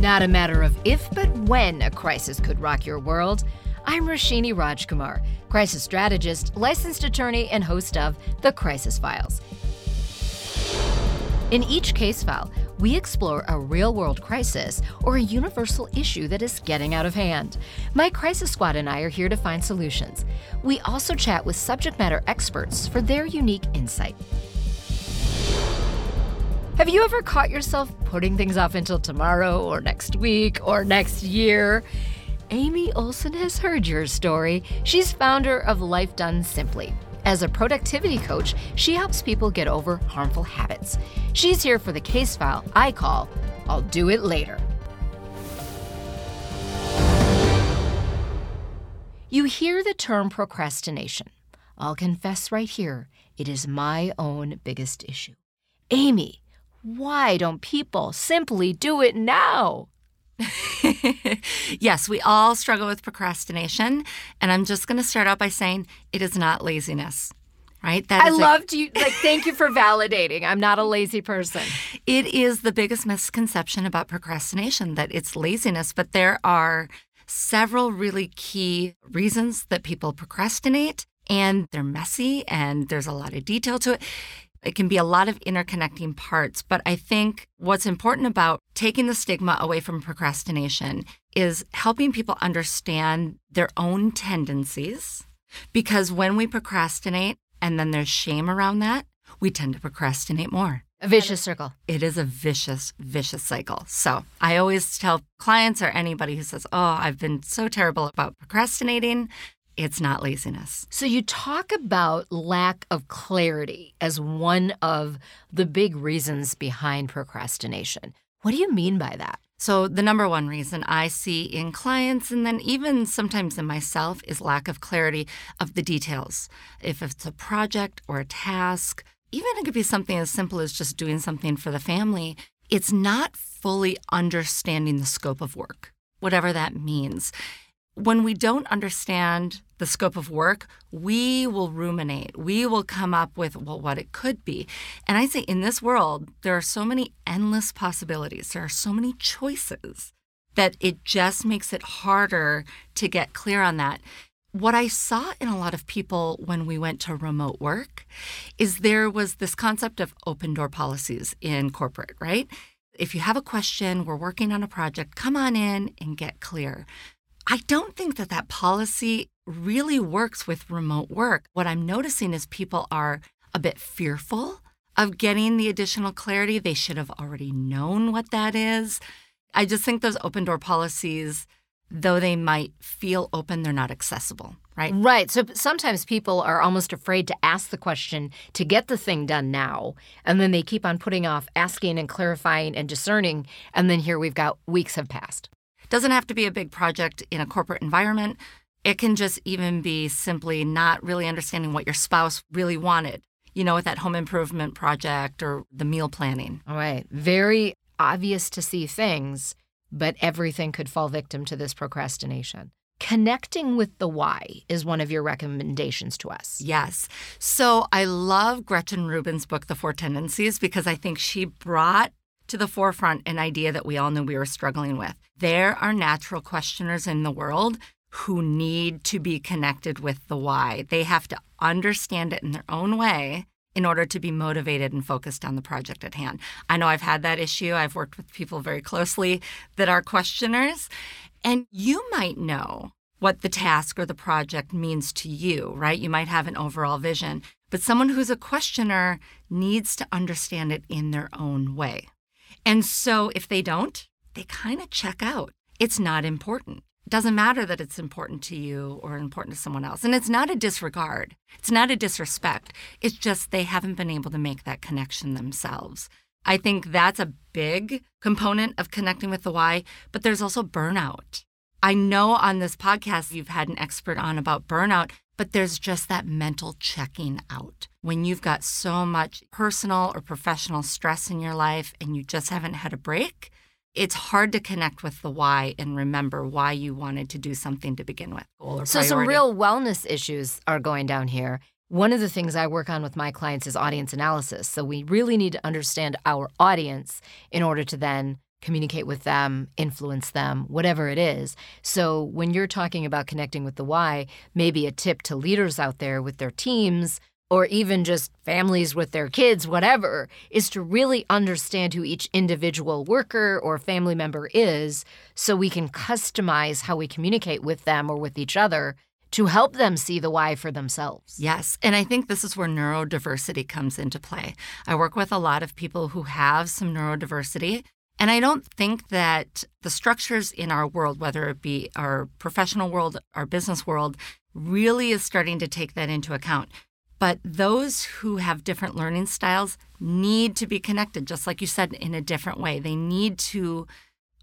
Not a matter of if, but when a crisis could rock your world. I'm Roshini Rajkumar, crisis strategist, licensed attorney, and host of The Crisis Files. In each case file, we explore a real world crisis or a universal issue that is getting out of hand. My crisis squad and I are here to find solutions. We also chat with subject matter experts for their unique insight. Have you ever caught yourself putting things off until tomorrow or next week or next year? Aimee Olson has heard your story. She's founder of Life Done Simply. As a productivity coach, she helps people get over harmful habits. She's here for the case file I call I'll Do It Later. You hear the term procrastination. I'll confess right here, it is my own biggest issue. Aimee, why don't people simply do it now? yes, we all struggle with procrastination. And I'm just going to start out by saying it is not laziness, right? That I loved you. Like, thank you for validating. I'm not a lazy person. It is the biggest misconception about procrastination that it's laziness, but there are several really key reasons that people procrastinate and they're messy and there's a lot of detail to it. It can be a lot of interconnecting parts, but I think what's important about taking the stigma away from procrastination is helping people understand their own tendencies. Because when we procrastinate and then there's shame around that, we tend to procrastinate more. A vicious circle. It is a vicious, vicious cycle. So I always tell clients or anybody who says, Oh, I've been so terrible about procrastinating, it's not laziness. So you talk about lack of clarity as one of the big reasons behind procrastination. What do you mean by that? So, the number one reason I see in clients and then even sometimes in myself is lack of clarity of the details. If it's a project or a task, even it could be something as simple as just doing something for the family, it's not fully understanding the scope of work, whatever that means when we don't understand the scope of work, we will ruminate. We will come up with, well, what it could be. And I say in this world, there are so many endless possibilities, there are so many choices that it just makes it harder to get clear on that. What I saw in a lot of people when we went to remote work is there was this concept of open door policies in corporate, right? If you have a question, we're working on a project, come on in and get clear. I don't think that that policy really works with remote work. What I'm noticing is people are a bit fearful of getting the additional clarity. They should have already known what that is. I just think those open door policies, though they might feel open, they're not accessible, right? Right. So sometimes people are almost afraid to ask the question to get the thing done now. And then they keep on putting off asking and clarifying and discerning. And then here we've got weeks have passed. Doesn't have to be a big project in a corporate environment. It can just even be simply not really understanding what your spouse really wanted, you know, with that home improvement project or the meal planning. All right. Very obvious to see things, but everything could fall victim to this procrastination. Connecting with the why is one of your recommendations to us. Yes. So I love Gretchen Rubin's book, The Four Tendencies, because I think she brought to the forefront an idea that we all knew we were struggling with. There are natural questioners in the world who need to be connected with the why. They have to understand it in their own way in order to be motivated and focused on the project at hand. I know I've had that issue. I've worked with people very closely that are questioners, and you might know what the task or the project means to you, right? You might have an overall vision, but someone who's a questioner needs to understand it in their own way. And so if they don't, they kind of check out. It's not important. It doesn't matter that it's important to you or important to someone else. And it's not a disregard, it's not a disrespect. It's just they haven't been able to make that connection themselves. I think that's a big component of connecting with the why, but there's also burnout. I know on this podcast you've had an expert on about burnout, but there's just that mental checking out. When you've got so much personal or professional stress in your life and you just haven't had a break, it's hard to connect with the why and remember why you wanted to do something to begin with. so, some real wellness issues are going down here. One of the things I work on with my clients is audience analysis. So, we really need to understand our audience in order to then communicate with them, influence them, whatever it is. So when you're talking about connecting with the why, maybe a tip to leaders out there with their teams or even just families with their kids, whatever, is to really understand who each individual worker or family member is so we can customize how we communicate with them or with each other to help them see the why for themselves. Yes. And I think this is where neurodiversity comes into play. I work with a lot of people who have some neurodiversity. And I don't think that the structures in our world, whether it be our professional world, our business world, really is starting to take that into account. But those who have different learning styles need to be connected, just like you said, in a different way. They need to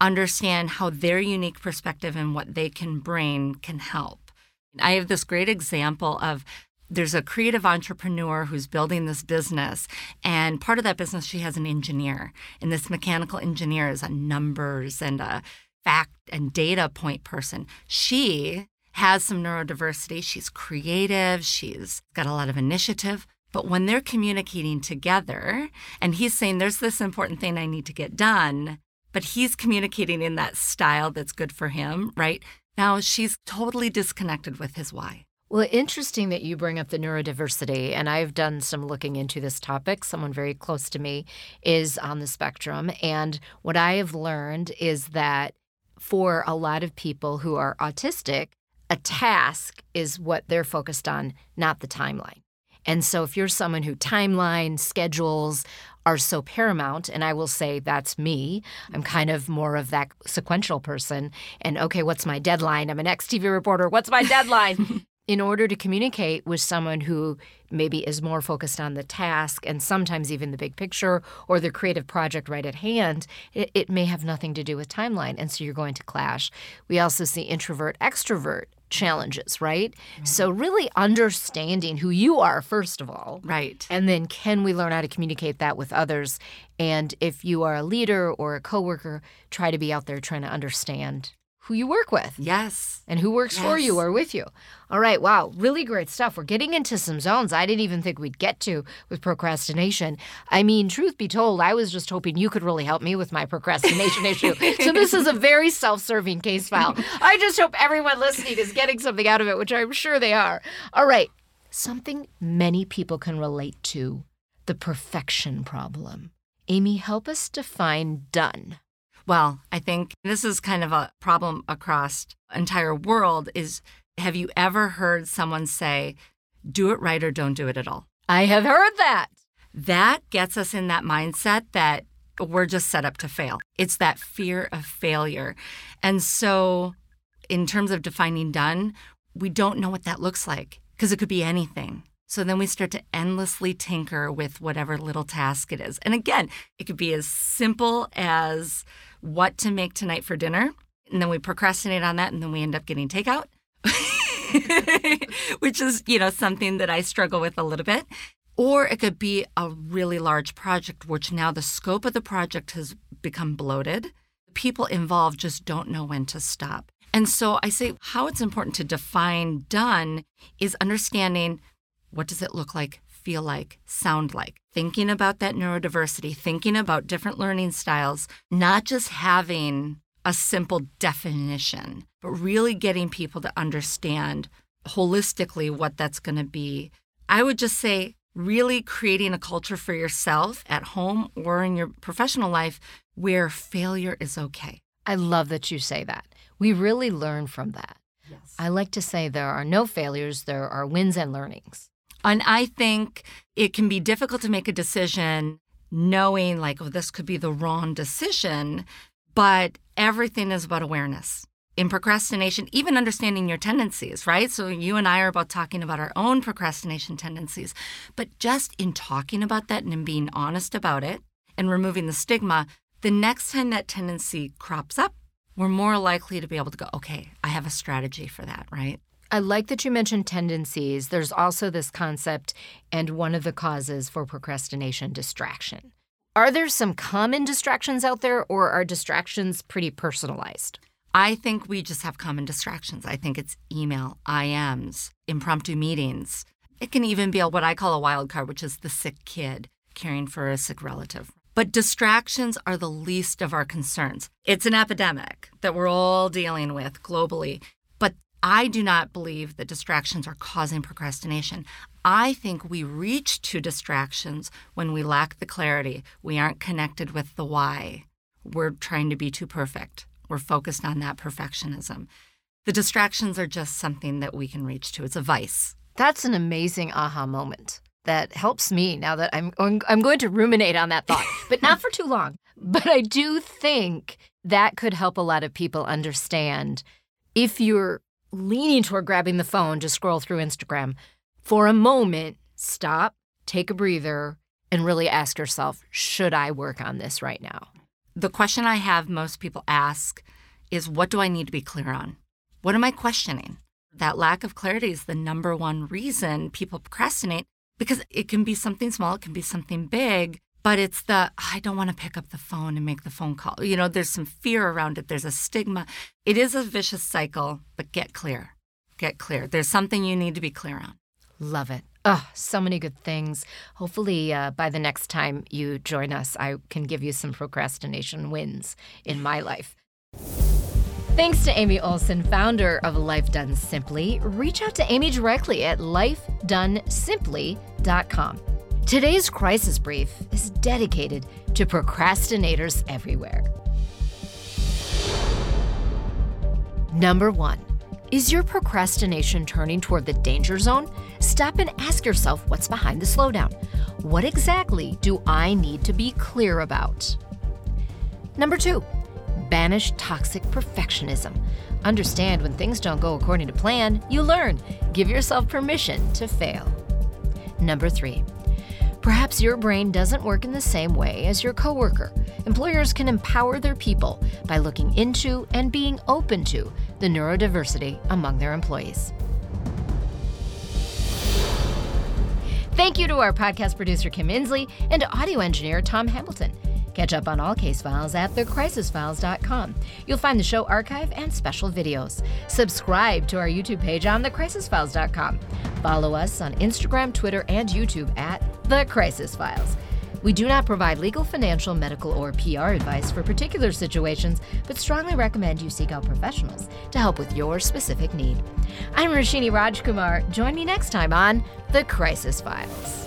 understand how their unique perspective and what they can bring can help. I have this great example of there's a creative entrepreneur who's building this business and part of that business she has an engineer and this mechanical engineer is a numbers and a fact and data point person. She has some neurodiversity. She's creative. She's got a lot of initiative. But when they're communicating together and he's saying there's this important thing i need to get done but he's communicating in that style that's good for him right? Now she's totally disconnected with his why. Well, interesting that you bring up the neurodiversity, and I've done some looking into this topic. Someone very close to me is on the spectrum. And what I have learned is that for a lot of people who are autistic, a task is what they're focused on, not the timeline. And so if you're someone who timeline, schedules are so paramount, and I will say that's me. I'm kind of more of that sequential person. And okay, what's my deadline? I'm an ex TV reporter. What's my deadline? in order to communicate with someone who maybe is more focused on the task and sometimes even the big picture or the creative project right at hand, it, it, may have nothing to do with timeline. And so you're going to clash. We also see introvert, extrovert challenges, right? Mm-hmm. So, really understanding who you are, first of all. Right. And then, can we learn how to communicate that with others? And if you are a leader or a coworker, try to be out there trying to understand who you work with. Yes. And who works yes. for you or with you. All right. Wow. Really great stuff. We're getting into some zones I didn't even think we'd get to with procrastination. I mean, truth be told, I was just hoping you could really help me with my procrastination issue. So this is a very self serving case file. I just hope everyone listening is getting something out of it, which I'm sure they are. All right. Something many people can relate to the perfection problem. Aimee, help us define done. Well, I think this is kind of a problem across entire world is have you ever heard someone say do it right or don't do it at all? I have heard that. That gets us in that mindset that we're just set up to fail. It's that fear of failure. And so in terms of defining done, we don't know what that looks like because it could be anything. So then we start to endlessly tinker with whatever little task it is. And again, it could be as simple as what to make tonight for dinner. And then we procrastinate on that and then we end up getting takeout. Which is, you know, something that I struggle with a little bit. Or it could be a really large project, which now the scope of the project has become bloated. People involved just don't know when to stop. And so I say how it's important to define done is understanding what does it look like, feel like, sound like? Thinking about that neurodiversity, thinking about different learning styles, not just having a simple definition, but really getting people to understand holistically what that's going to be. I would just say, really creating a culture for yourself at home or in your professional life where failure is okay. I love that you say that. We really learn from that. Yes. I like to say there are no failures, there are wins and learnings. And I think it can be difficult to make a decision knowing, like, oh, this could be the wrong decision, but everything is about awareness. In procrastination, even understanding your tendencies, right? So, you and I are about talking about our own procrastination tendencies. But just in talking about that and in being honest about it and removing the stigma, the next time that tendency crops up, we're more likely to be able to go, okay, I have a strategy for that, right? I like that you mentioned tendencies. There's also this concept, and one of the causes for procrastination distraction. Are there some common distractions out there, or are distractions pretty personalized? I think we just have common distractions. I think it's email, IMs, impromptu meetings. It can even be what I call a wild card, which is the sick kid caring for a sick relative. But distractions are the least of our concerns. It's an epidemic that we're all dealing with globally. I do not believe that distractions are causing procrastination. I think we reach to distractions when we lack the clarity. We aren't connected with the why. We're trying to be too perfect. We're focused on that perfectionism. The distractions are just something that we can reach to. It's a vice. That's an amazing aha moment that helps me now that I'm I'm going to ruminate on that thought, but not for too long. But I do think that could help a lot of people understand if you're leaning toward grabbing the phone to scroll through Instagram, for a moment, stop, take a breather, and really ask yourself, should I work on this right now? The question I have most people ask is what do I need to be clear on? What am I questioning? That lack of clarity is the number one reason people procrastinate because it can be something small, it can be something big, but it's the I don't want to pick up the phone and make the phone call. You know, there's some fear around it, there's a stigma. It is a vicious cycle, but get clear. Get clear. There's something you need to be clear on. Love it. Oh, so many good things. Hopefully, uh, by the next time you join us, I can give you some procrastination wins in my life. Thanks to Aimee Olson, founder of Life Done Simply. Reach out to Aimee directly at lifedonesimply.com. Today's crisis brief is dedicated to procrastinators everywhere. Number one, is your procrastination turning toward the danger zone? Stop and ask yourself what's behind the slowdown. What exactly do I need to be clear about? Number two, banish toxic perfectionism. Understand when things don't go according to plan, you learn. Give yourself permission to fail. Number three, Perhaps your brain doesn't work in the same way as your coworker. Employers can empower their people by looking into and being open to the neurodiversity among their employees. Thank you to our podcast producer, Kim Inslee, and audio engineer, Tom Hamilton. Catch up on all case files at thecrisisfiles.com. You'll find the show archive and special videos. Subscribe to our YouTube page on thecrisisfiles.com. Follow us on Instagram, Twitter, and YouTube at The Crisis Files. We do not provide legal, financial, medical, or PR advice for particular situations, but strongly recommend you seek out professionals to help with your specific need. I'm Roshini Rajkumar. Join me next time on The Crisis Files.